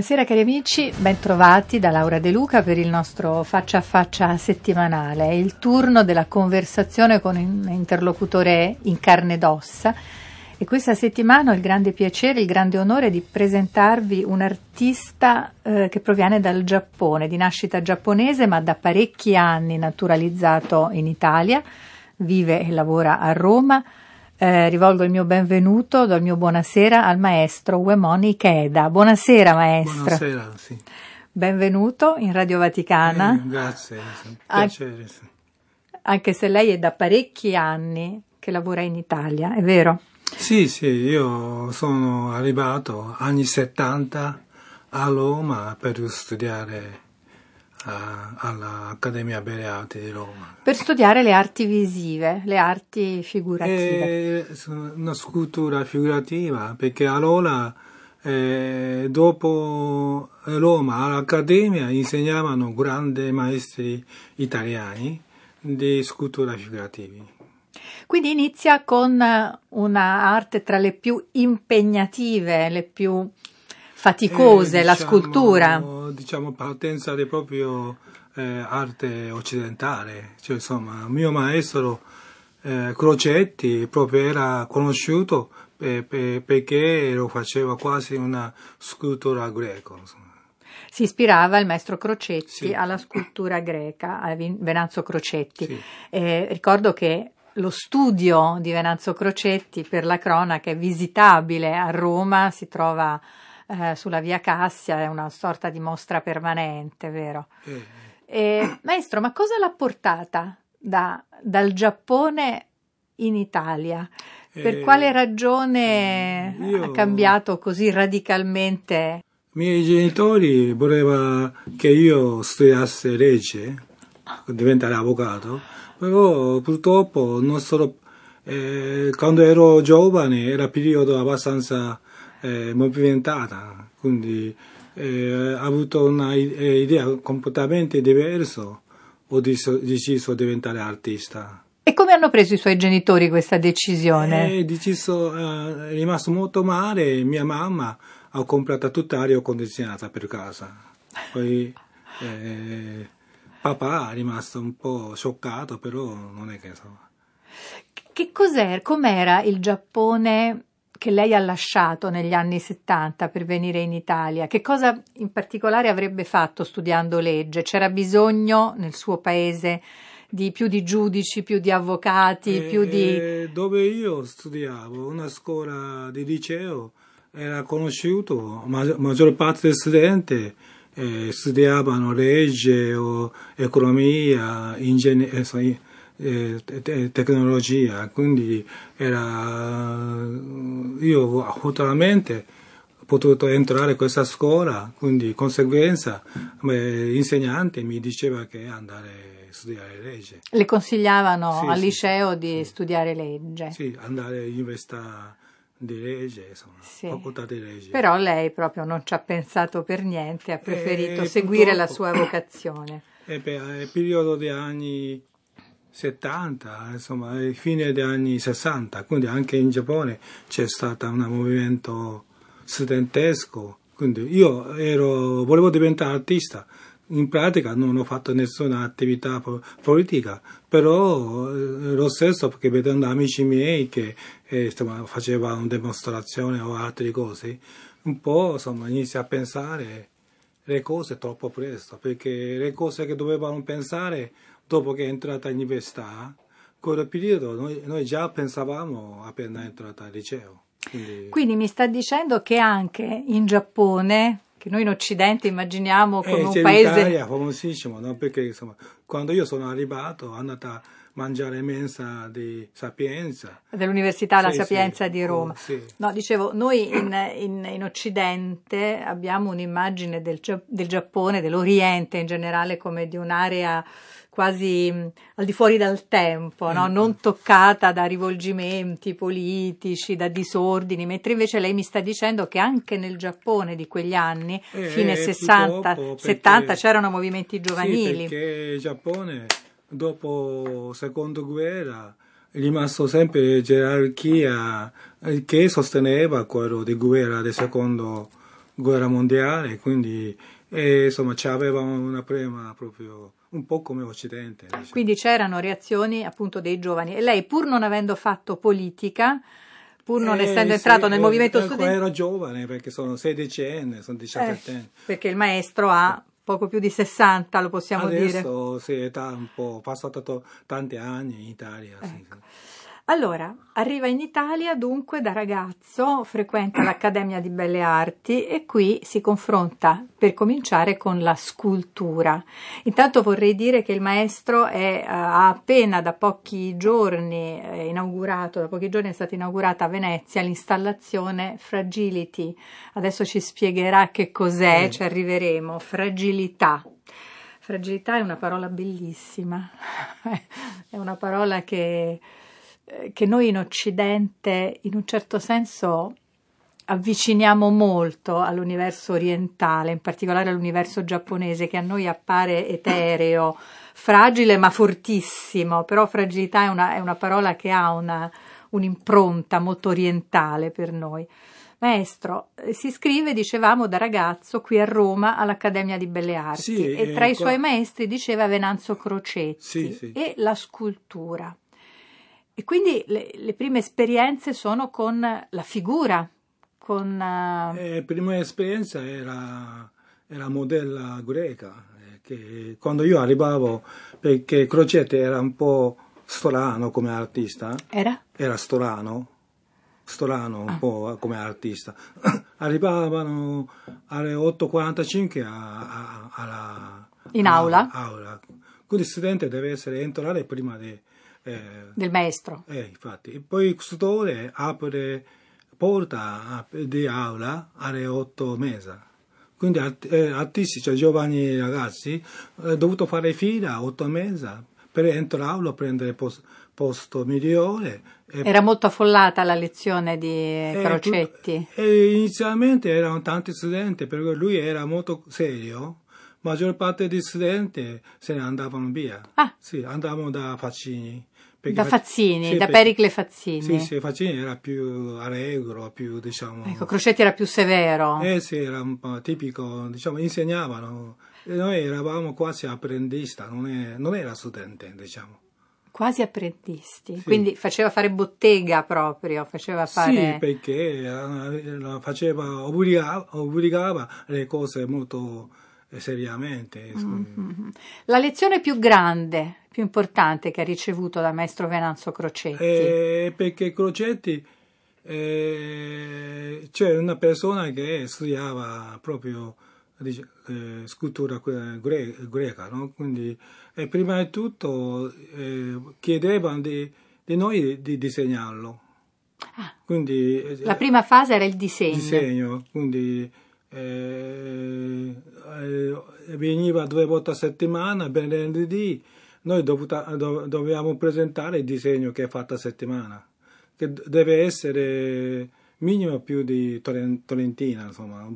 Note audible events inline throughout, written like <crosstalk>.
Buonasera cari amici, bentrovati da Laura De Luca per il nostro faccia a faccia settimanale. È il turno della conversazione con un interlocutore in carne ed ossa e questa settimana ho il grande piacere, il grande onore di presentarvi un artista eh, che proviene dal Giappone, di nascita giapponese ma da parecchi anni naturalizzato in Italia, vive e lavora a Roma. Eh, rivolgo il mio benvenuto, do il mio buonasera al maestro Uemoni Ikeda. Buonasera maestro. Buonasera, sì. Benvenuto in Radio Vaticana. Eh, grazie, piacere. sì. Anche se lei è da parecchi anni che lavora in Italia, è vero? Sì, sì, io sono arrivato anni 70 a Roma per studiare all'Accademia Belle Arti di Roma. Per studiare le arti visive, le arti figurative. È una scultura figurativa perché allora eh, dopo Roma all'Accademia insegnavano grandi maestri italiani di scultura figurativa. Quindi inizia con eh, una arte tra le più impegnative, le più faticose, Eh, la diciamo- scultura. Diciamo partenza di proprio eh, arte occidentale, cioè insomma, mio maestro eh, Crocetti proprio era conosciuto eh, pe- perché lo faceva quasi una scultura greco. insomma. Si ispirava il maestro Crocetti Sì. alla scultura greca, a Venanzo Crocetti. Sì. Eh, ricordo che lo studio di Venanzo Crocetti per la cronaca è visitabile a Roma, si trova eh, sulla via Cassia, è una sorta di mostra permanente, vero? Eh, Eh, maestro, ma cosa l'ha portata da- dal Giappone in Italia? Per Eh, quale ragione io- ha cambiato così radicalmente? I miei genitori volevano che io studiassi legge, diventare avvocato, però purtroppo non solo, eh, quando ero giovane era periodo abbastanza eh, movimentata, quindi eh, ho avuto un'idea completamente diversa, ho deciso, deciso di diventare artista. E come hanno preso i suoi genitori questa decisione? E deciso, eh, è rimasto molto male, mia mamma ha comprato tutta aria condizionata per casa. Poi eh, papà è rimasto un po' scioccato, però non è che insomma. Che cos'era, com'era il Giappone che lei ha lasciato negli anni 70 per venire in Italia? Che cosa in particolare avrebbe fatto studiando legge? C'era bisogno nel suo paese di più di giudici, più di avvocati, più di... Eh, Dove io studiavo, una scuola di liceo, era conosciuto, ma la maggior parte degli studenti eh, studiavano legge o economia, ingegn- eh, eh, te- te- tecnologia, quindi era, io afortunatamente ho potuto entrare in questa scuola, quindi di conseguenza eh, l'insegnante mi diceva che andare a studiare legge. Le consigliavano Sì, al sì, liceo sì, di studiare legge. Sì, andare all'università di legge, insomma, facoltà di legge. Però lei proprio non ci ha pensato per niente, ha preferito Eh, seguire la sua vocazione. E per il periodo degli anni 70, insomma, fine degli anni 60, quindi anche in Giappone c'è stato un movimento studentesco, quindi io ero, volevo diventare artista, in pratica non ho fatto nessuna attività po- politica, però eh, lo stesso perché vedendo amici miei che eh, insomma, facevano dimostrazioni o altre cose, un po' insomma inizi a pensare le cose troppo presto, perché le cose che dovevamo pensare dopo che è entrata all'università, quel periodo noi, noi già pensavamo appena entrata al liceo. Quindi, Quindi mi sta dicendo che anche in Giappone, che noi in Occidente immaginiamo come eh, un paese... l'Italia famosissimo, no? perché insomma, quando io sono arrivato è andata mangiare mensa di Sapienza. Dell'Università La Sì, Sapienza sì. di Roma. Sì. No, dicevo, noi in, in- in Occidente abbiamo un'immagine del, del Giappone, dell'Oriente in generale, come di un'area quasi mh, al di fuori dal tempo, no? Mm. non toccata da rivolgimenti politici, da disordini, mentre invece lei mi sta dicendo che anche nel Giappone di quegli anni, Eh, fine più 60, dopo, 70, perché- c'erano movimenti giovanili. Sì, perché il Giappone dopo la seconda guerra è rimasto sempre gerarchia eh, che sosteneva quello di guerra di seconda guerra mondiale, quindi eh, insomma c'aveva una prima proprio un po' come Occidente. diciamo. Quindi c'erano reazioni appunto dei giovani e lei pur non avendo fatto politica, pur non Eh, essendo sì, entrato nel eh, movimento ecco, studentesco, Ero giovane perché sono 16 anni, sono 17 anni. perché il maestro ha poco più di 60, lo possiamo dire. Adesso sì, età un po', passato to- tanti anni in Italia. sì, Ecco. sì. Allora, arriva in Italia dunque da ragazzo, frequenta l'Accademia di Belle Arti e qui si confronta per cominciare con la scultura. Intanto vorrei dire che il maestro è, eh, ha appena da pochi giorni eh, inaugurato, da pochi giorni è stata inaugurata a Venezia l'installazione Fragility. Adesso ci spiegherà che cos'è, Mm. ci arriveremo. Fragilità. Fragilità è una parola bellissima, <laughs> è una parola che, che noi in Occidente in un certo senso avviciniamo molto all'universo orientale, in particolare all'universo giapponese che a noi appare etereo, fragile ma fortissimo, però fragilità è una, è una parola che ha una, un'impronta molto orientale per noi. Maestro, eh, si iscrive, dicevamo, da ragazzo qui a Roma all'Accademia di Belle Arti Sì, e eh, tra i qua- suoi maestri diceva Venanzo Crocetti Sì, sì. e la scultura. E quindi le, le prime esperienze sono con la figura, con... eh, Eh, prima esperienza era, era modella greca, eh, che quando io arrivavo, perché Crocetti era un po' strano come artista, era? era strano, strano un Ah. po' come artista. <coughs> Arrivavano alle 8.45 a- a- alla, In aula? aula. Quindi il studente deve essere entrare prima di... eh, Del maestro. eh, infatti. E poi il custode apre porta di aula alle otto mesi. Quindi eh, artisti, cioè giovani ragazzi, hanno dovuto fare fila a otto mesi per entrare aula, prendere pos- posto migliore. Era molto affollata la lezione di e Crocetti. tut- e inizialmente erano tanti studenti, perché lui era molto serio. Maggior parte degli studenti se ne andavano via. Ah. Sì, andavano da Faccini. Da Fazzini, sì, da Pericle Fazzini. sì, sì, Faccini era più allegro, più diciamo... Ecco, Crocetti era più severo. Eh sì, era un po' tipico, diciamo, insegnavano. E noi eravamo quasi apprendisti, non, è- non era studente, diciamo. Quasi apprendisti. Sì. Quindi faceva fare bottega proprio, faceva fare... Sì, perché eh, faceva, obbligava, obbligava le cose molto seriamente. Mhm. La lezione più grande, più importante che ha ricevuto dal maestro Venanzo Crocetti. Eh, perché Crocetti eh, c'è una persona che studiava proprio dice, eh, scultura gre- greca, no? quindi eh, prima di tutto eh, chiedevano di, di noi di disegnarlo. Ah. Quindi, eh, La prima fase era il disegno. disegno, quindi eh, eh, veniva due volte a settimana, venerdì, noi dovuta- do- dovevamo presentare il disegno che è fatto a settimana, che deve essere minimo più di Tolentina, insomma.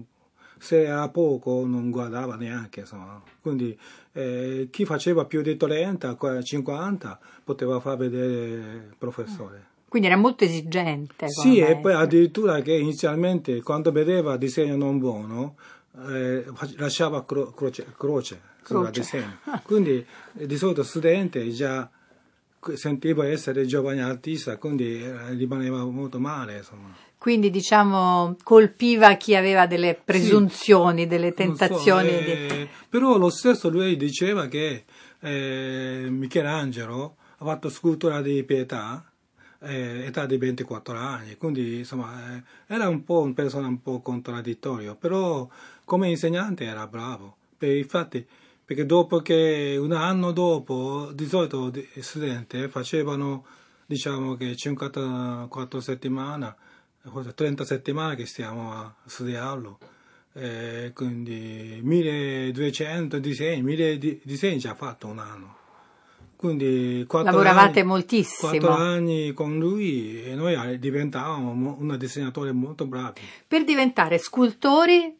Se era poco non guardava neanche, insomma. Quindi eh, chi faceva più di 30, 50 poteva far vedere il professore. Quindi era molto esigente. Sì, e poi maestro. addirittura che inizialmente quando vedeva disegno non buono, eh, lasciava cro- croce, croce sul Croce. disegno. Quindi eh, di solito studente già sentiva essere giovane artista, quindi eh, rimaneva molto male, insomma. Quindi diciamo colpiva chi aveva delle presunzioni, delle Non so, tentazioni. di- eh, Però lo stesso lui diceva che eh, Michelangelo ha fatto scultura di pietà, eh, età di 24 anni, quindi insomma eh, era un po' una persona un po' contraddittoria, però come insegnante era bravo. E infatti perché dopo che un anno dopo, di solito gli studenti facevano, diciamo che 54 settimane, 30 settimane che stiamo a studiarlo, eh, quindi 1200 disegni, 1000 di- disegni ha fatto un anno. Quindi quattro Lavoravate anni- moltissimo. Quattro anni con lui e noi diventavamo mo- una disegnatore molto bravi. Per diventare scultori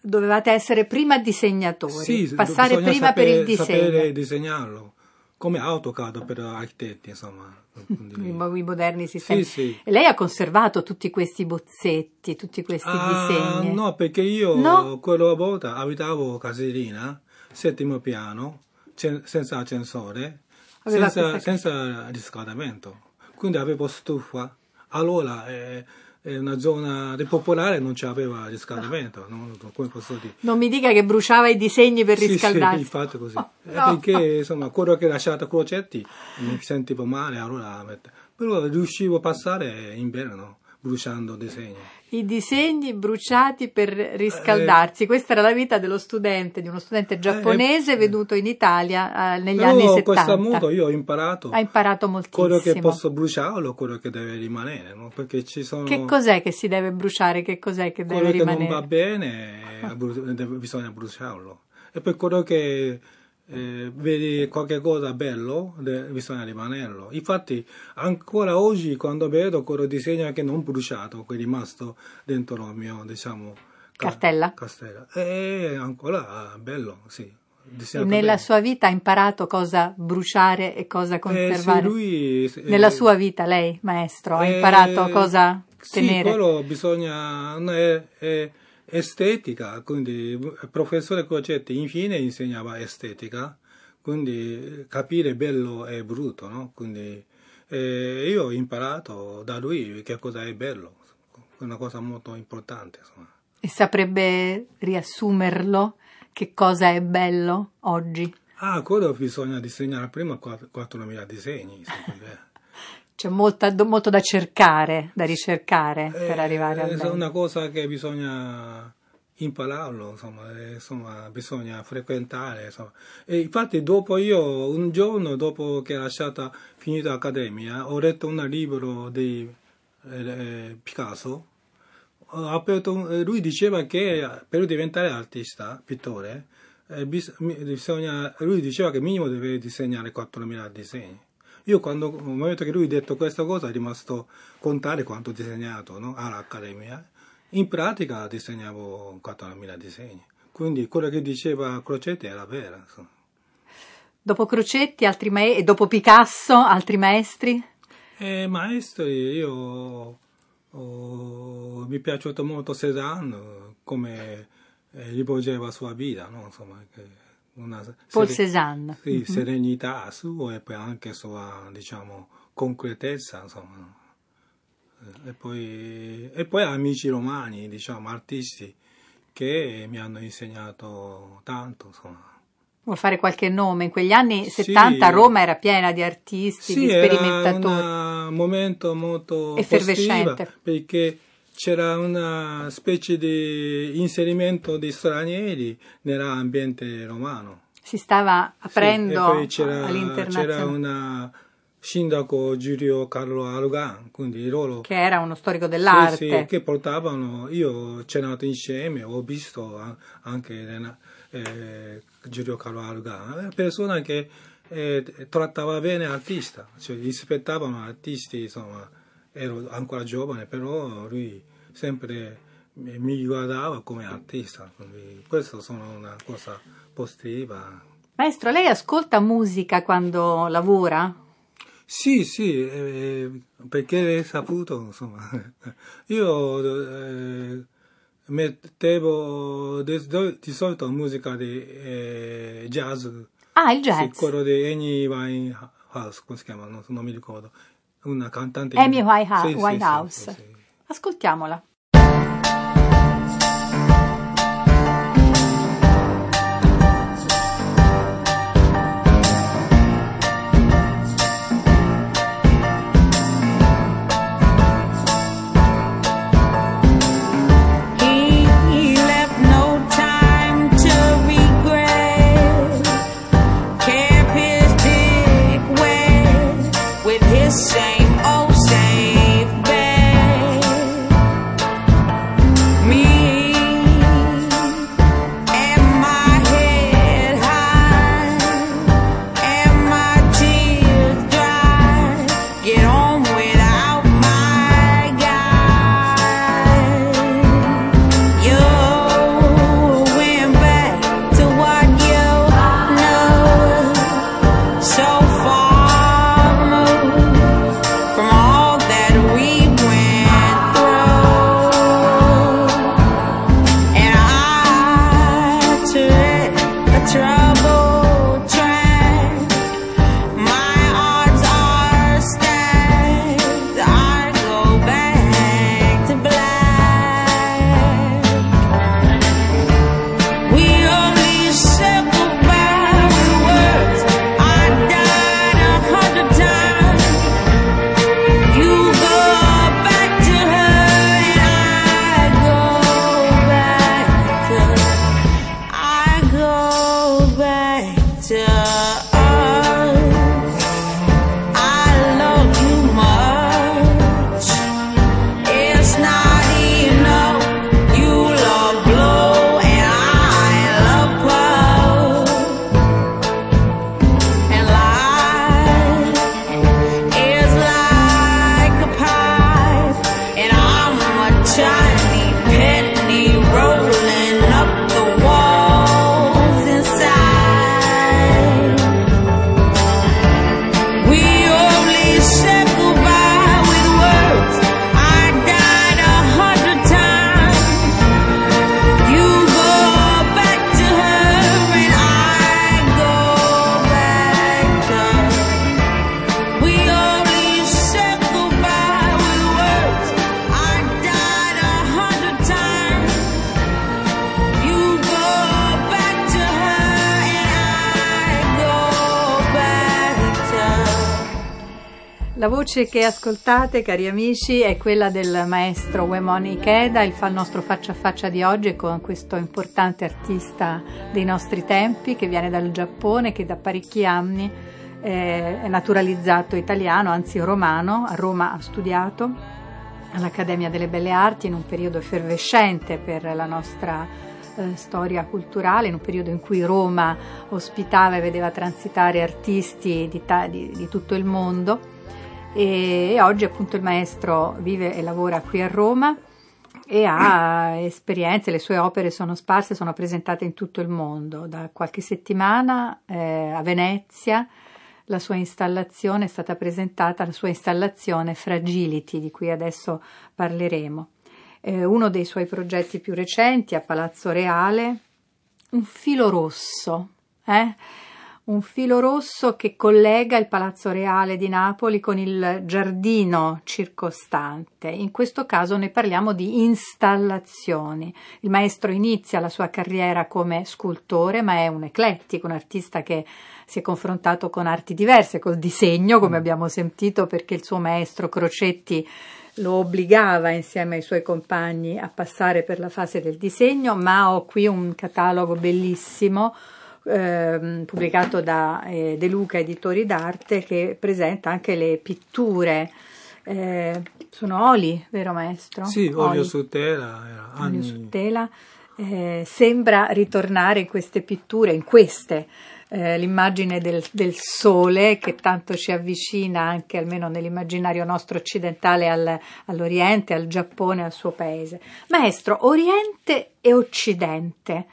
dovevate essere prima disegnatori, Sì, passare prima per il sapere- disegno. Sapere disegnarlo, come AutoCAD per architetti, insomma. Quindi- I mo- i moderni sistemi. Sì, sì. E lei ha conservato tutti questi bozzetti, tutti questi Ah, disegni? no, perché io No? quella volta abitavo a Caserina, settimo piano, senza ascensore, senza, senza riscaldamento. Quindi avevo stufa. Allora eh, è una zona popolare non c'aveva riscaldamento, no? come posso dire. Non mi dica che bruciava i disegni per Sì, riscaldarsi. Sì, infatti così. <laughs> Oh, Eh, no. Perché insomma, quello che ho lasciato Crocetti mi sentivo male, allora però riuscivo a passare inverno bruciando disegni. I disegni bruciati per riscaldarsi. Questa era la vita dello studente, di uno studente giapponese eh, venuto in Italia eh, negli anni in 70. questo modo io ho imparato Ha imparato moltissimo. quello che posso bruciarlo, quello che deve rimanere, no? perché ci sono Che cos'è che si deve bruciare? Che cos'è che deve quello che rimanere? non va bene, <laughs> deve- bisogna bruciarlo. E per quello che eh, vedi qualche cosa bello, bisogna rimanerlo. Infatti, ancora oggi, quando vedo quello disegno che non bruciato, che è rimasto dentro il mio, diciamo, ca- Cartella? castella, è ancora bello, sì. Nella bene. sua vita ha imparato cosa bruciare e cosa Eh, conservare? sì, lui, eh, Nella sua vita, lei, maestro, ha Eh, imparato cosa Sì, tenere? quello bisogna, è, è estetica, quindi il professore Crocetti infine insegnava estetica, quindi capire bello e brutto, no? Quindi eh, io ho imparato da lui che cosa è bello, una cosa molto importante, insomma. E saprebbe riassumerlo? Che cosa è bello oggi? Ah, quello bisogna disegnare prima 4.000 disegni. C'è molta- molto da cercare, da ricercare per Eh, arrivare al È bello. una cosa che bisogna impararlo, insomma, eh, insomma, bisogna frequentare. Insomma. E infatti dopo io, un giorno dopo che ho lasciato, finito l'accademia, ho letto un libro di eh, eh, Picasso. Un- eh, lui diceva che per diventare artista, pittore, bisogna, lui diceva che minimo deve disegnare 4.000 disegni. Io quando, nel momento che lui ha detto questa cosa, è rimasto contare quanto ho disegnato no? all'accademia. In pratica disegnavo 4.000 disegni. Quindi quello che diceva Crocetti era vero. insomma. Dopo Crocetti, altri ma- e dopo Picasso, altri maestri? E maestri, io ho- mi è piaciuto molto Cézanne, come eh, rivolgeva la sua vita, no? Insomma, che una Paul sere- Cézanne. Sì, serenità sua e poi anche sua, diciamo, concretezza, insomma. Eh, E poi, e poi amici romani, diciamo, artisti che mi hanno insegnato tanto, insomma. Vuol fare qualche nome? In quegli anni Sì. 70 Roma era piena di artisti, di Sì, era sperimentatori. un momento molto Effervescente. perché c'era una specie di inserimento di stranieri nell'ambiente romano. Si stava Sì, aprendo poi c'era, c'era all'internazionale, un sindaco Giulio Carlo Alugan, quindi loro che era uno storico dell'arte. sì, sì, che portavano, io c'ero nato insieme, ho visto anche eh, Giulio Carlo Alugan, persona che eh, trattava bene l'artista, cioè rispettavano artisti, insomma, ero ancora giovane, però lui sempre mi guardava come artista, quindi questo sono una cosa positiva. Maestro, lei ascolta musica quando lavora? Sì, sì, eh, perché hai saputo, insomma. <laughs> Io eh, mettevo di, di solito musica di eh, jazz, Ah, il sì, jazz. quello di Amy Winehouse, come si chiama? Non, non mi ricordo. Una cantante. Amy Winehouse. sì, sì. Ascoltiamola. Voce che ascoltate, cari amici, è quella del maestro Uemon Ikeda, il nostro faccia a faccia di oggi con questo importante artista dei nostri tempi che viene dal Giappone, che da parecchi anni eh, è naturalizzato italiano, anzi romano, a Roma ha studiato all'Accademia delle Belle Arti in un periodo effervescente per la nostra eh, storia culturale, in un periodo in cui Roma ospitava e vedeva transitare artisti di, di, di tutto il mondo e, oggi appunto il maestro vive e lavora qui a Roma e ha esperienze, le sue opere sono sparse, sono presentate in tutto il mondo. Da qualche settimana eh, a Venezia la sua installazione è stata presentata, la sua installazione Fragility, di cui adesso parleremo. Eh, uno dei suoi progetti più recenti a Palazzo Reale, un filo rosso. Eh? Un filo rosso che collega il Palazzo Reale di Napoli con il giardino circostante. In questo caso ne parliamo di installazioni. Il maestro inizia la sua carriera come scultore, ma è un eclettico, un artista che si è confrontato con arti diverse, col disegno, come mm. abbiamo sentito, perché il suo maestro Crocetti lo obbligava insieme ai suoi compagni a passare per la fase del disegno, ma ho qui un catalogo bellissimo eh, pubblicato da eh, De Luca Editori d'Arte che presenta anche le pitture. Eh, sono oli, vero maestro? Sì, olio su tela. Olio su tela. Sembra ritornare in queste pitture, in queste, eh, l'immagine del, del, sole che tanto ci avvicina anche almeno nell'immaginario nostro occidentale al, all'Oriente, al Giappone, al suo paese. Maestro, Oriente e Occidente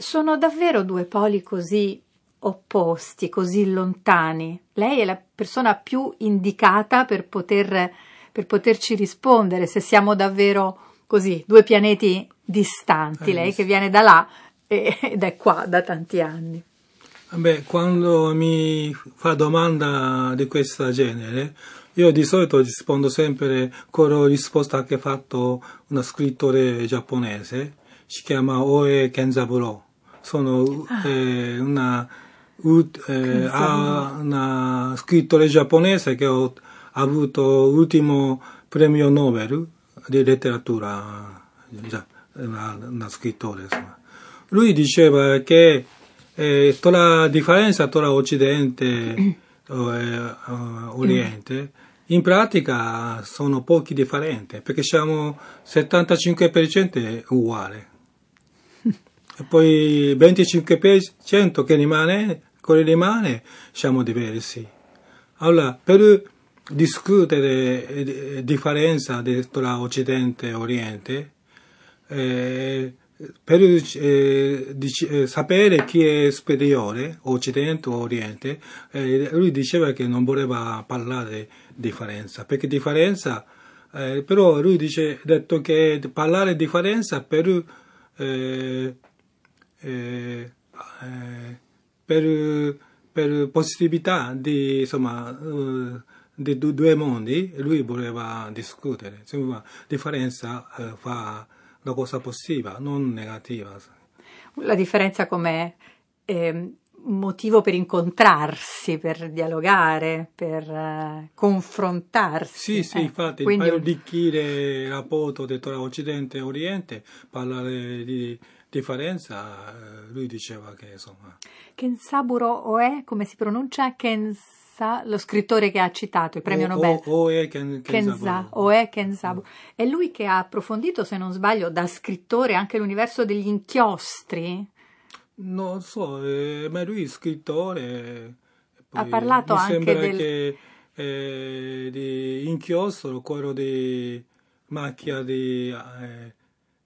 sono davvero due poli così opposti, così lontani. Lei è la persona più indicata per, poter, per poterci rispondere se siamo davvero così, due pianeti distanti. Eh, lei che viene da là ed è qua da tanti anni. Beh, quando mi fa domanda di questo genere, io di solito rispondo sempre con la risposta che ha fatto uno scrittore giapponese, si chiama Oe Kenzaburo sono ah. eh, una, eh, una, scrittore giapponese che ha avuto l'ultimo premio Nobel di letteratura, una, una scrittore. Insomma. Lui diceva che eh, la differenza tra Occidente e uh, Oriente in pratica sono pochi differenti perché siamo 75% uguali e poi il 25% che rimane, quello rimane, siamo diversi. Allora, per discutere la differenza tra Occidente e Oriente, eh, per eh, dic- eh, sapere chi è superiore, Occidente o Oriente, eh, lui diceva che non voleva parlare di differenza, perché differenza, eh, però lui ha detto che parlare di differenza per eh, eh, eh, per, per, possibilità di, insomma, uh, di due mondi, lui voleva discutere. Insomma, differenza uh, fa la cosa positiva, non negativa. La differenza come eh, motivo per incontrarsi, per dialogare, per uh, confrontarsi. Sì, sì, eh, infatti, quindi... per arricchire il rapporto tra Occidente e Oriente, parlare di differenza, eh, lui diceva che insomma... Kensaburo Oe, come si pronuncia? Kensa, lo scrittore che ha citato il premio o, Nobel. O, Oe Ken, Kensa, Oe Kensaburo. È lui che ha approfondito, se non sbaglio, da scrittore anche l'universo degli inchiostri? Non so, eh, ma lui è scrittore... ha parlato anche del... Che, eh, di inchiostro, quello di macchia di... Eh,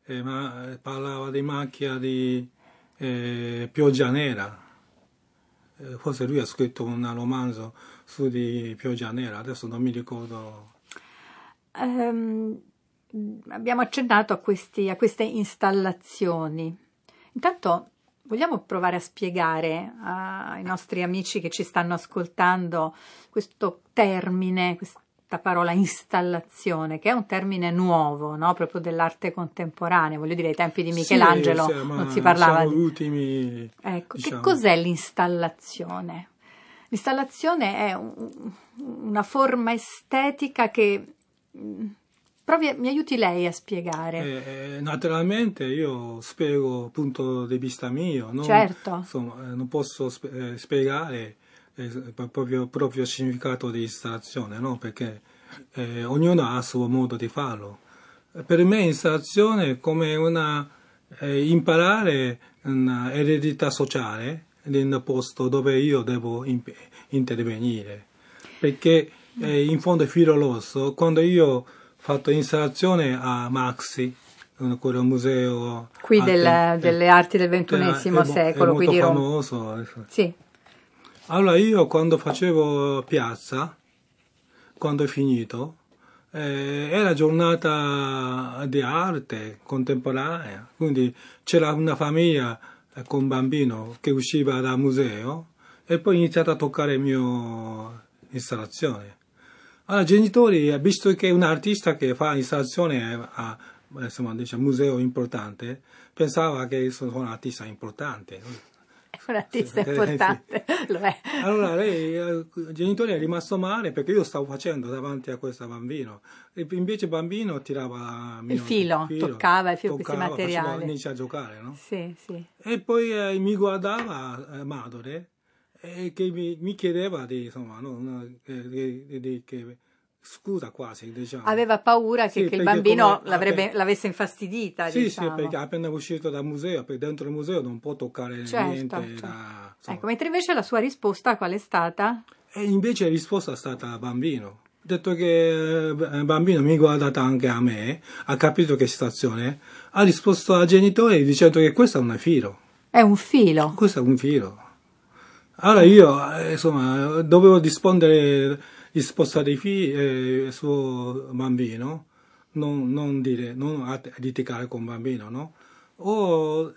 eh, ma eh, parlava di macchia di eh, pioggia nera. Eh, forse lui ha scritto un romanzo su di pioggia nera, adesso non mi ricordo. Um, abbiamo accennato a, questi, a queste installazioni. Intanto vogliamo provare a spiegare ai nostri amici che ci stanno ascoltando questo termine, questo questa parola installazione, che è un termine nuovo, no? proprio dell'arte contemporanea, voglio dire, ai tempi di Michelangelo sì, sì, non si parlava di... ultimi... Ecco, diciamo. che cos'è l'installazione? L'installazione è un- una forma estetica che mm, provi, mi aiuti lei a spiegare. Eh, eh, naturalmente io spiego punto di vista mio, no? Certo. Insomma, eh, non posso eh, spiegare proprio, proprio significato di installazione, no? Perché eh, ognuno ha il suo modo di farlo. Per me installazione è come una, eh, imparare una eredità sociale nel posto dove io devo imp- intervenire. Perché eh, in fondo è filo rosso, quando io ho fatto installazione a Maxi, quello museo Qui arte- del- delle arti del XXI è secolo, è qui molto di Roma. famoso. Sì, allora io quando facevo piazza, quando è finito, eh, era giornata di arte contemporanea, quindi c'era una famiglia eh, con un bambino che usciva dal museo e poi ho iniziato a toccare la mia installazione. Allora, i genitori, visto che un artista che fa installazione a insomma, dice, museo importante, pensava che sono un artista importante. Un artista Sì, eh, importante, lo è. Allora lei, eh, il genitore è rimasto male perché io stavo facendo davanti a questo bambino. E invece il bambino tirava Il filo, toccava il filo, questi toccava, materiali. faceva- inizia a giocare, no? Sì, sì. E poi eh, mi guardava eh, madre e che mi, mi chiedeva di, insomma, no, no, eh, di- di- di- che- scusa quasi, diciamo. Aveva paura che, Sì, che il bambino come- appen- l'avesse infastidita, Sì, diciamo. sì, perché appena uscito dal museo, perché dentro il museo non può toccare Certo, niente. certo. da- insomma. Ecco, mentre invece la sua risposta qual è stata? E invece la risposta è stata bambino. Ha detto che eh, il bambino mi ha guardato anche a me, ha capito che situazione, ha risposto ai genitori dicendo che questo è un filo, È un filo. questo è un filo. Allora io, eh, insomma, dovevo rispondere, rispostare i figli, eh, suo bambino, non, non dire, non litigare con il bambino, no? Ho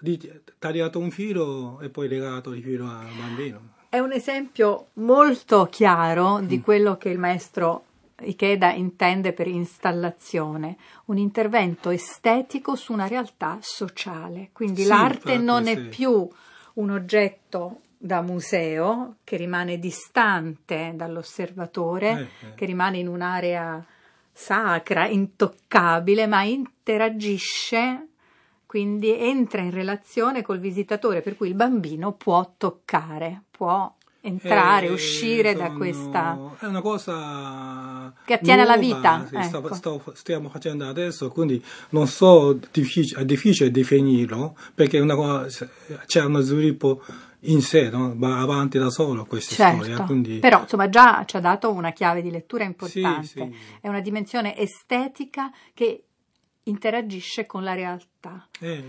tagliato un filo e poi legato il filo al bambino. È un esempio molto chiaro Mm. di quello che il maestro Ikeda intende per installazione, un intervento estetico su una realtà sociale. Quindi Sì, l'arte infatti, non è sì. più un oggetto da museo che rimane distante dall'osservatore, Eh, eh. che rimane in un'area sacra, intoccabile, ma interagisce, quindi entra in relazione col visitatore, per cui il bambino può toccare, può entrare, Eh, uscire da sono- questa... È una cosa Che attiene alla vita, sì, ecco. sto- stiamo facendo adesso, quindi non so, è difficile definirlo perché una cosa, c'è uno sviluppo in sé, no? va avanti da solo questa Certo, storia. Quindi, però insomma già ci ha dato una chiave di lettura importante, Sì, sì. è una dimensione estetica che interagisce con la realtà. eh.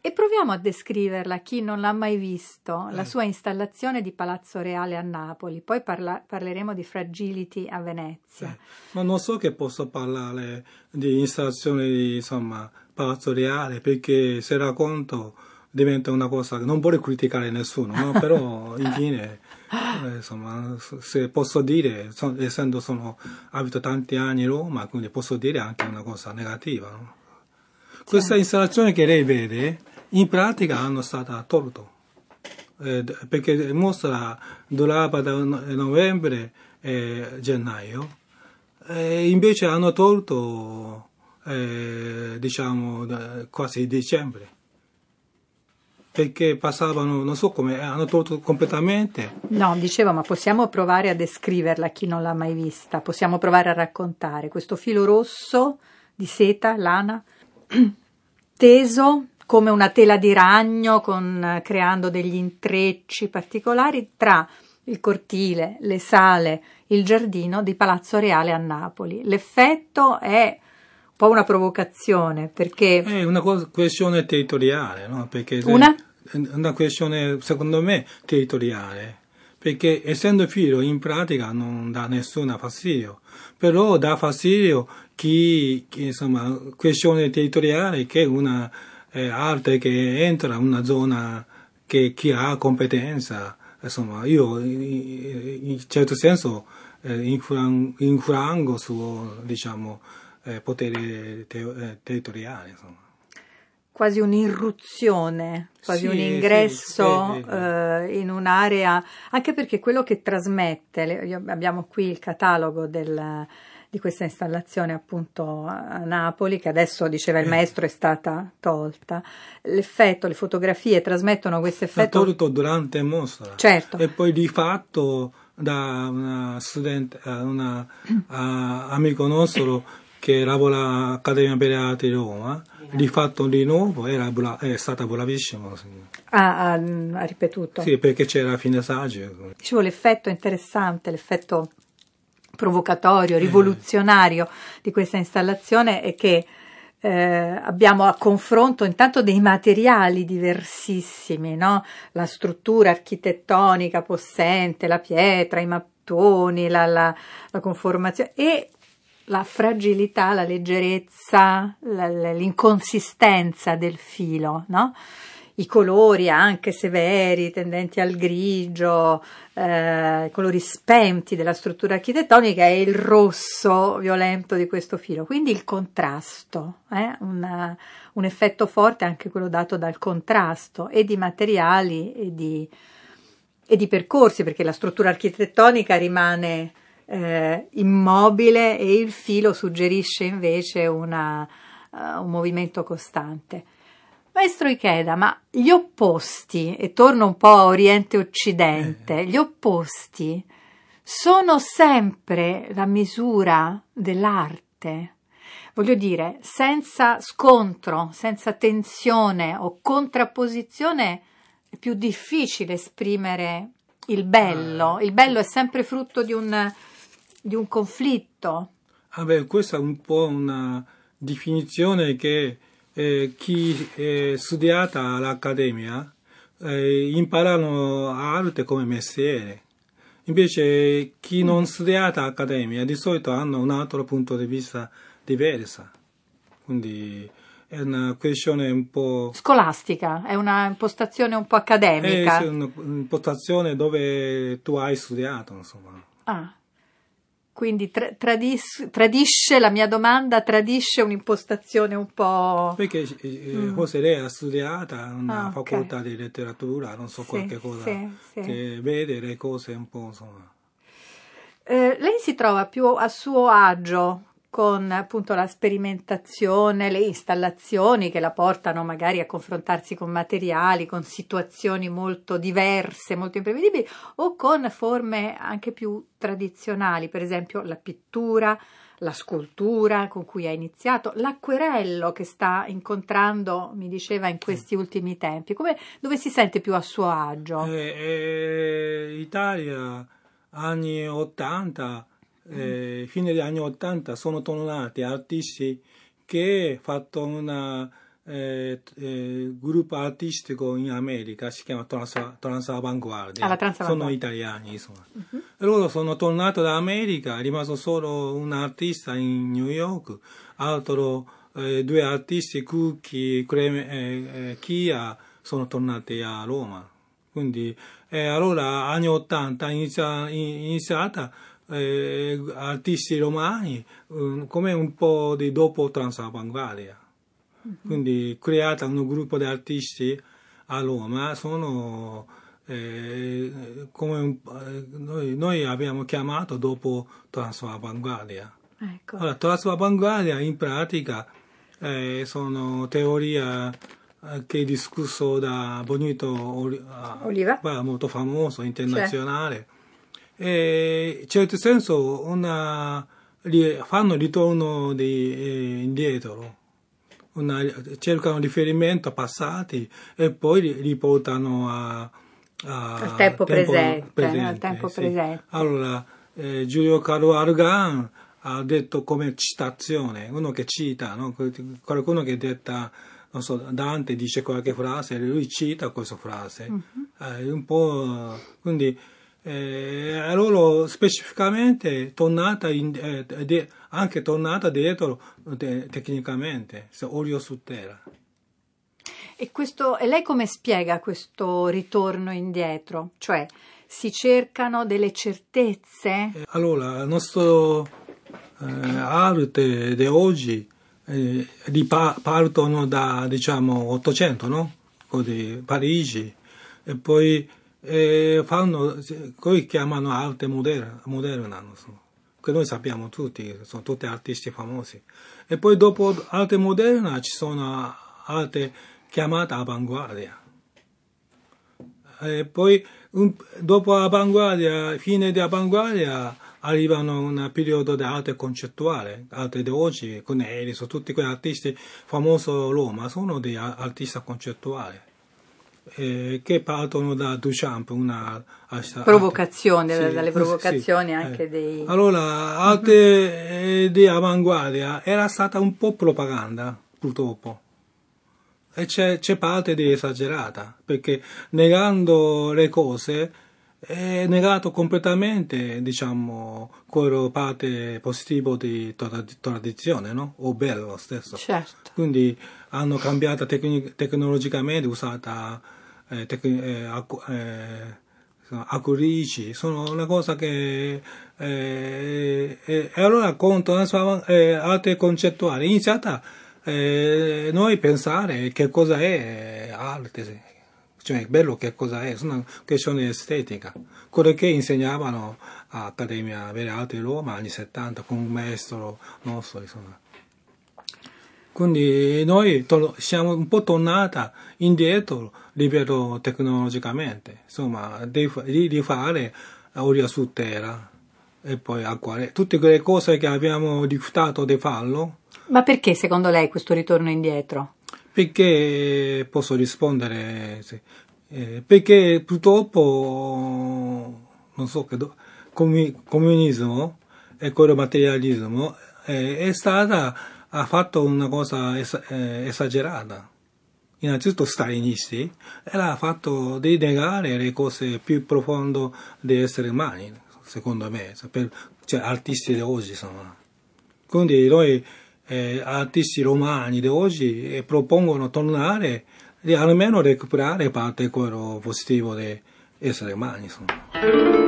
E proviamo a descriverla a chi non l'ha mai visto, la Eh. sua installazione di Palazzo Reale a Napoli, poi parla- parleremo di Fragility a Venezia. Eh, Ma non so che posso parlare di installazione di insomma, Palazzo Reale perché se racconto diventa una cosa che non vorrei criticare nessuno, no? <laughs> però infine eh, insomma, se posso dire, so- essendo sono abito tanti anni a Roma, quindi posso dire anche una cosa negativa. no? Questa installazione che lei vede in pratica hanno stata tolto eh, perché mostra durava da no- novembre e gennaio e invece hanno tolto eh, diciamo quasi dicembre perché passavano non so come hanno tolto completamente No, dicevo, ma possiamo provare a descriverla a chi non l'ha mai vista, possiamo provare a raccontare questo filo rosso di seta, lana, <clears throat> teso come una tela di ragno, con, creando degli intrecci particolari tra il cortile, le sale, il giardino di Palazzo Reale a Napoli. L'effetto è un po' una provocazione perché è una questione territoriale no? perché Una? Una questione secondo me territoriale perché essendo filo in pratica non dà nessuna fastidio. Però dà fastidio chi, chi, insomma questione territoriale che è una eh, arte che entra in una zona che chi ha competenza insomma io in, in certo senso eh, infran- infrango su diciamo eh, potere te- eh, territoriale insomma quasi un'irruzione, quasi Sì, un ingresso sì, eh, in un'area, anche perché quello che trasmette, le- abbiamo qui il catalogo del- di questa installazione appunto a Napoli, che adesso diceva il maestro è stata tolta, l'effetto, le fotografie trasmettono questo L'ha effetto. tolto durante mostra. Certo. E poi di fatto da una studente, eh, amico nostro che lavora all'Accademia Belle Arti di Roma, di fatto di nuovo era bra- è stata bravissima. Ah, ha, ha ripetuto. Sì, perché c'era fine saggio. Dicevo, l'effetto interessante, l'effetto provocatorio, rivoluzionario di questa installazione è che eh, abbiamo a confronto intanto dei materiali diversissimi, no? la struttura architettonica possente, la pietra, i mattoni, la, la- la conformazione e la fragilità, la leggerezza, l'inconsistenza del filo, no? i colori anche severi, tendenti al grigio, eh, colori spenti della struttura architettonica e il rosso violento di questo filo. Quindi il contrasto, eh, una- un effetto forte anche quello dato dal contrasto e di materiali e di, e di percorsi, perché la struttura architettonica rimane eh, immobile e il filo suggerisce invece una, eh, un movimento costante. Maestro Ikeda, ma gli opposti, e torno un po' a Oriente-Occidente, gli opposti sono sempre la misura dell'arte. Voglio dire, senza scontro, senza tensione o contrapposizione è più difficile esprimere il bello. Il bello è sempre frutto di un, di un conflitto. Vabbè, questa è un po' una definizione che eh, chi è studiata all'accademia eh, imparano arte come mestiere. Invece chi non studiata all'accademia di solito hanno un altro punto di vista diverso. Quindi è una questione un po'... Scolastica, è una impostazione un po' È accademica. una- un'impostazione dove tu hai studiato, insomma. Ah, quindi tra- tradis- tradisce la mia domanda, tradisce un'impostazione un po'. Perché eh, forse lei ha studiato una Mm. Ah, facoltà di letteratura, non so Sì, qualche cosa, sì, sì. che vede le cose un po', insomma. Eh, lei si trova più a suo agio con appunto la sperimentazione, le installazioni che la portano magari a confrontarsi con materiali, con situazioni molto diverse, molto imprevedibili, o con forme anche più tradizionali, per esempio la pittura, la scultura con cui ha iniziato, l'acquerello che sta incontrando, mi diceva, in questi ultimi tempi. Come, dove si sente più a suo agio? Eh, eh, Italia, anni 80, eh, fine degli anni 80, sono tornati artisti che hanno fatto un gruppo artistico in America, si chiama Trans- Transavanguardia. Ah. Sono italiani, insomma. E loro sono tornati dall'America, è rimasto solo un artista in New York, altro eh, due artisti, Cookie, Creme, eh, eh, Kia, sono tornati a Roma. Quindi, eh, allora, anni 80, inizia, in- iniziata, eh, artisti romani, eh, come un po' di dopo transavanguardia. Quindi, creata un gruppo di artisti a Roma, sono eh, come un- eh, noi, noi abbiamo chiamato dopo transavanguardia. Ecco. Allora, transavanguardia in pratica eh, sono teoria eh, che è discusso da Bonito ah, Oliva? molto famoso, internazionale. E in certo senso una, fanno ritorno di, eh, indietro, una- cercano riferimento a passati e poi ri- riportano a, a- Al tempo presente, al tempo sì. presente. Allora, eh, Giulio Carlo Argan ha detto come citazione, uno che cita, no? qualcuno che detta, non so, Dante dice qualche frase, lui cita questa frase, Eh, un po', quindi eh, a loro specificamente tornata in- eh, de- anche tornata dietro te- tecnicamente, se olio su terra. E, questo, e lei come spiega questo ritorno indietro? Cioè, si cercano delle certezze? Eh, Allora, la nostra arte di oggi eh, partono da diciamo 800, no? Di Parigi e poi eh, fanno, poi chiamano arte moderna, moderna insomma, che noi sappiamo tutti, sono tutti artisti famosi. E poi dopo arte moderna ci sono arte chiamata avanguardia. E poi un, dopo avanguardia, fine di avanguardia, arrivano un periodo di arte concettuale, arte di oggi, con Eriso, tutti quegli artisti famosi a Roma, sono degli artisti concettuali. Eh, che partono da Duchamp, una provocazione, arte, dalle provocazioni sì, anche eh. dei... Allora, arte uh-huh. di avanguardia era stata un po' propaganda, purtroppo. E c'è, c'è parte di esagerata, perché negando le cose è negato completamente, diciamo, quello parte positivo di tradizione, no? O bello stesso. Certo. Quindi hanno cambiato tecnic- tecnologicamente, usata eh, eh, eh, sono una cosa che eh, e allora conto la sua eh, concettuale iniziata eh, noi pensare che cosa è arte cioè bello che cosa è, una questione estetica. Quello che insegnavano all'Accademia Belle di Roma anni 70 con un maestro nostro. Quindi noi to- siamo un po' tornati indietro, libero tecnologicamente, insomma, di, di, di fare olio su terra e poi acquarello. Tutte quelle cose che abbiamo rifiutato di farlo. Ma perché secondo lei questo ritorno indietro? Perché posso rispondere? Sì. Eh, perché purtroppo, non so che, comu- comunismo e quello materialismo eh, è stata, ha fatto una cosa es- eh, esagerata. Innanzitutto stalinisti, e ha fatto di negare le cose più profonde degli esseri umani, secondo me, per, cioè artisti di oggi, insomma. Quindi noi eh, artisti romani di oggi eh, propongono tornare di almeno recuperare parte quello positivo di essere umani. Insomma.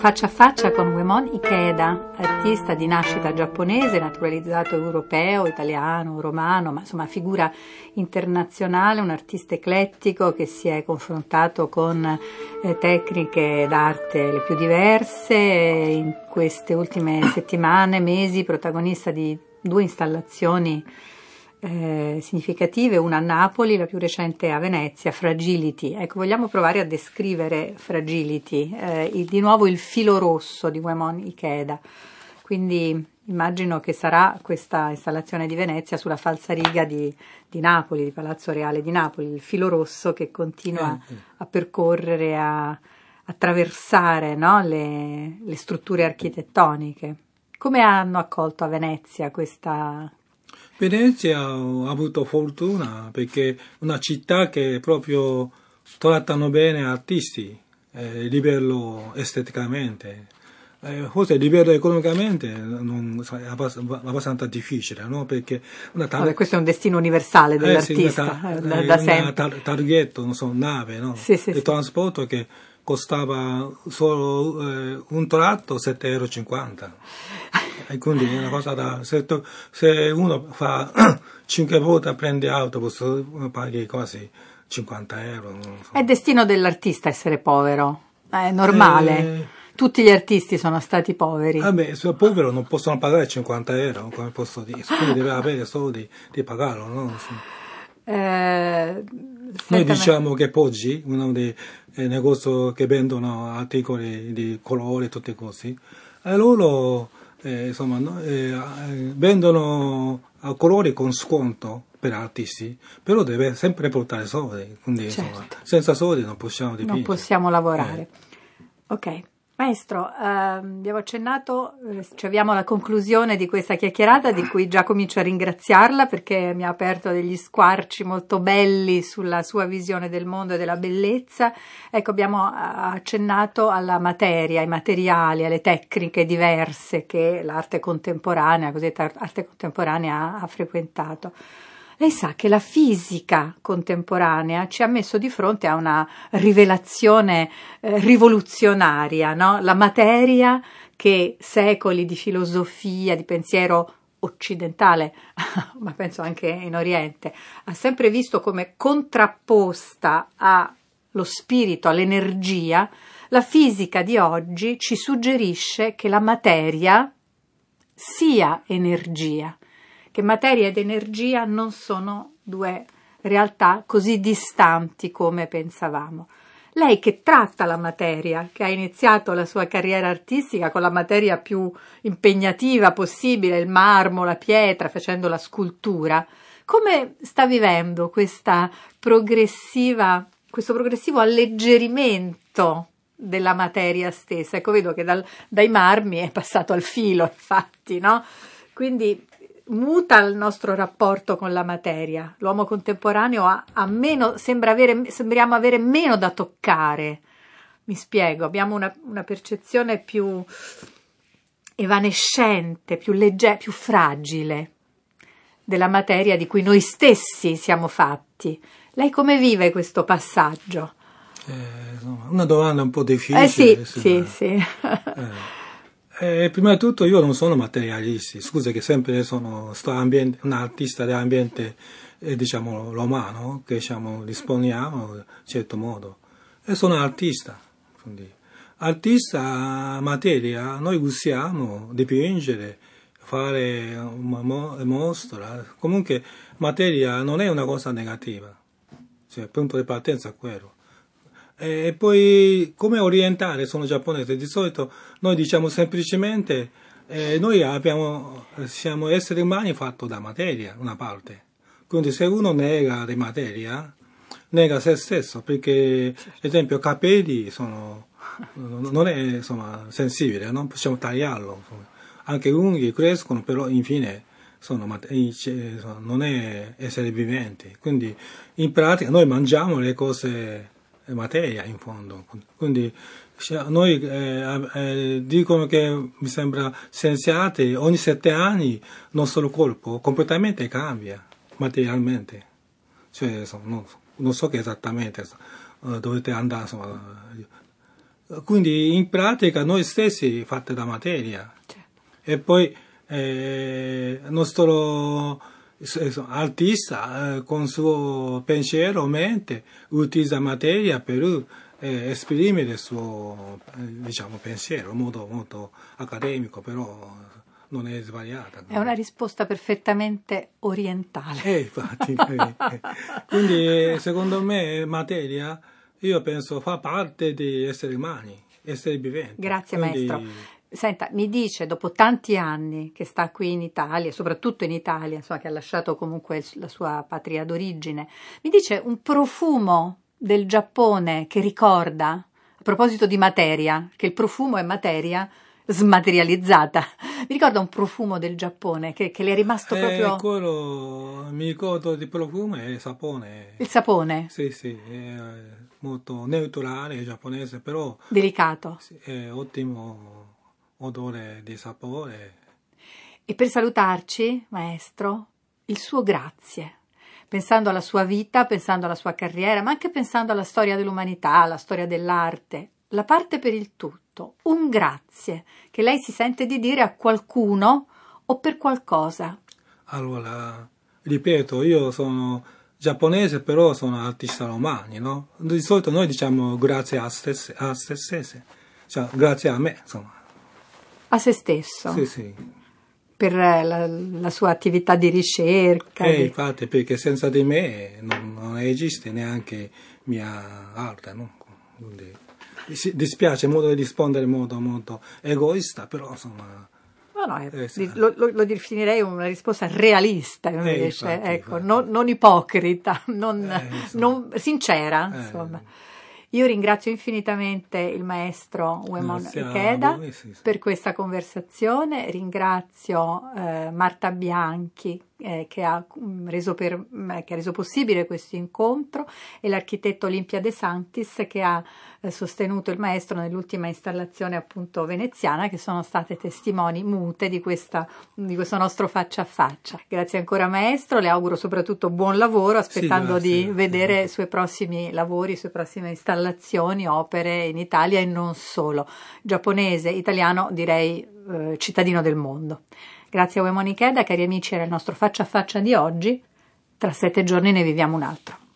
Faccia a faccia con Uemon Ikeda, artista di nascita giapponese, naturalizzato europeo, italiano, romano, ma insomma figura internazionale, un artista eclettico che si è confrontato con eh, tecniche d'arte le più diverse, in queste ultime settimane, mesi, protagonista di due installazioni eh, significative, una a Napoli, la più recente a Venezia, Fragility. Ecco, vogliamo provare a descrivere Fragility, eh, il, di nuovo il filo rosso di Uemon Ikeda. Quindi immagino che sarà questa installazione di Venezia sulla falsariga di, di Napoli, di Palazzo Reale di Napoli, il filo rosso che continua eh, a percorrere, a attraversare no, le, le strutture architettoniche. Come hanno accolto a Venezia questa, Venezia ha avuto fortuna perché è una città che proprio trattano bene artisti, eh, livello esteticamente. Eh, forse a livello economicamente non, è abbastanza difficile, no? Perché una tar- Vabbè, questo è un destino universale dell'artista, eh sì, tar- da, da sempre. Tar- targhetto, non so, nave, no? Sì, sì, il trasporto che costava solo eh, un tratto 7,50 euro. <laughs> E quindi è una cosa da... Se, se uno fa <clears throat> 5 volte prende autobus, paghi quasi 50 euro. So. È destino dell'artista essere povero, è normale. Eh, Tutti gli artisti sono stati poveri. Vabbè, se è povero non possono pagare 50 euro, come posso dire, quindi deve avere soldi di pagarlo, no? Eh, Noi diciamo che Poggi, uno dei eh, negozi che vendono articoli di colore, tutte cose, e loro eh, insomma, no? eh, vendono a colori con sconto per artisti, però deve sempre portare soldi, quindi certo. insomma, senza soldi non possiamo dipingere. Non possiamo lavorare. Eh. Ok. Maestro, eh, abbiamo accennato, eh, ci avviamo alla conclusione di questa chiacchierata di cui già comincio a ringraziarla perché mi ha aperto degli squarci molto belli sulla sua visione del mondo e della bellezza. Ecco, abbiamo eh, accennato alla materia, ai materiali, alle tecniche diverse che l'arte contemporanea, la cosiddetta arte contemporanea ha, ha frequentato. Lei sa che la fisica contemporanea ci ha messo di fronte a una rivelazione eh, rivoluzionaria, no? La materia che secoli di filosofia, di pensiero occidentale, <laughs> ma penso anche in Oriente, ha sempre visto come contrapposta allo spirito, all'energia, la fisica di oggi ci suggerisce che la materia sia energia che materia ed energia non sono due realtà così distanti come pensavamo. Lei che tratta la materia, che ha iniziato la sua carriera artistica con la materia più impegnativa possibile, il marmo, la pietra, facendo la scultura, come sta vivendo questa progressiva, questo progressivo alleggerimento della materia stessa? Ecco, vedo che dal, dai marmi è passato al filo, <laughs> infatti, no? Quindi muta il nostro rapporto con la materia. L'uomo contemporaneo ha, ha meno, sembra avere, sembriamo avere meno da toccare. Mi spiego, abbiamo una, una percezione più evanescente, più leggera, più fragile della materia di cui noi stessi siamo fatti. Lei come vive questo passaggio? Eh, una domanda un po' difficile. Eh sì, sì, sì. Eh. <laughs> Eh, prima di tutto io non sono materialista, scusa che sempre sono ambiente, un artista dell'ambiente, eh, diciamo, romano, che diciamo, disponiamo in certo modo. E sono artista, quindi artista materia, noi usiamo dipingere, fare una mostra, comunque materia non è una cosa negativa, cioè il punto di partenza è quello. E poi come orientare sono giapponese? Di solito noi diciamo semplicemente eh, noi abbiamo, siamo esseri umani fatti da materia, una parte. Quindi se uno nega la materia, nega se stesso, perché ad esempio i capelli sono, non è insomma, sensibile, non possiamo tagliarlo. Insomma. Anche i unghie crescono, però infine sono, non è essere viventi. Quindi in pratica noi mangiamo le cose materia in fondo. Quindi noi eh, eh, dicono che mi sembra scienziati ogni sette anni il nostro corpo completamente cambia materialmente. Cioè, insomma, non, non, so che esattamente uh, dovete andare, insomma, quindi in pratica noi stessi fatti da materia Certo. e poi eh, il nostro eh, artista eh, con il suo pensiero, mente, utilizza materia per eh, esprimere il suo eh, diciamo, pensiero in modo molto accademico, però non è sbagliata. È una risposta perfettamente orientale. Eh, infatti, eh. quindi eh, secondo me materia, io penso, fa parte di esseri umani, esseri viventi. Grazie Quindi- maestro. Senta, mi dice dopo tanti anni che sta qui in Italia, soprattutto in Italia, insomma, che ha lasciato comunque il- la sua patria d'origine, mi dice un profumo del Giappone che ricorda, a proposito di materia, che il profumo è materia smaterializzata, <laughs> mi ricorda un profumo del Giappone che, che le è rimasto Eh, proprio quello mi ricordo di profumo e sapone. il sapone Sì, sì, è molto neutrale, giapponese, però delicato. sì, è ottimo odore di sapore. E per salutarci, maestro, il suo grazie. Pensando alla sua vita, pensando alla sua carriera, ma anche pensando alla storia dell'umanità, alla storia dell'arte, la parte per il tutto, un grazie che lei si sente di dire a qualcuno o per qualcosa. Allora, ripeto, io sono giapponese, però sono artista romani, no? Di solito noi diciamo grazie a stesse, a se stesse, cioè grazie a me, insomma. A se stesso, Sì, sì. per la, la sua attività di ricerca. E di- infatti, perché senza di me non, non esiste neanche mia arte, no? Quindi, dispiace modo di rispondere in modo molto egoista, però insomma... No, no, è- Eh, sì. lo, lo- lo definirei una risposta realista invece, infatti, ecco, infatti. non, non ipocrita, <laughs> non, Eh, insomma. non- sincera. Eh. Io ringrazio infinitamente il maestro Uemon Ikeda per questa conversazione, ringrazio eh, Marta Bianchi eh, che, ha, mm, reso per- mm, che ha reso possibile questo incontro e l'architetto Olimpia De Santis che ha eh, sostenuto il maestro nell'ultima installazione appunto veneziana che sono state testimoni mute di, questa, di questo nostro faccia a faccia. Grazie ancora maestro, le auguro soprattutto buon lavoro aspettando grazie, di grazie. vedere i suoi prossimi lavori, le sue prossime installazioni, opere in Italia e non solo. Giapponese, italiano, direi eh, cittadino del mondo. Grazie a Uemon Ikeda, cari amici, era il nostro faccia a faccia di oggi. Tra sette giorni ne viviamo un altro.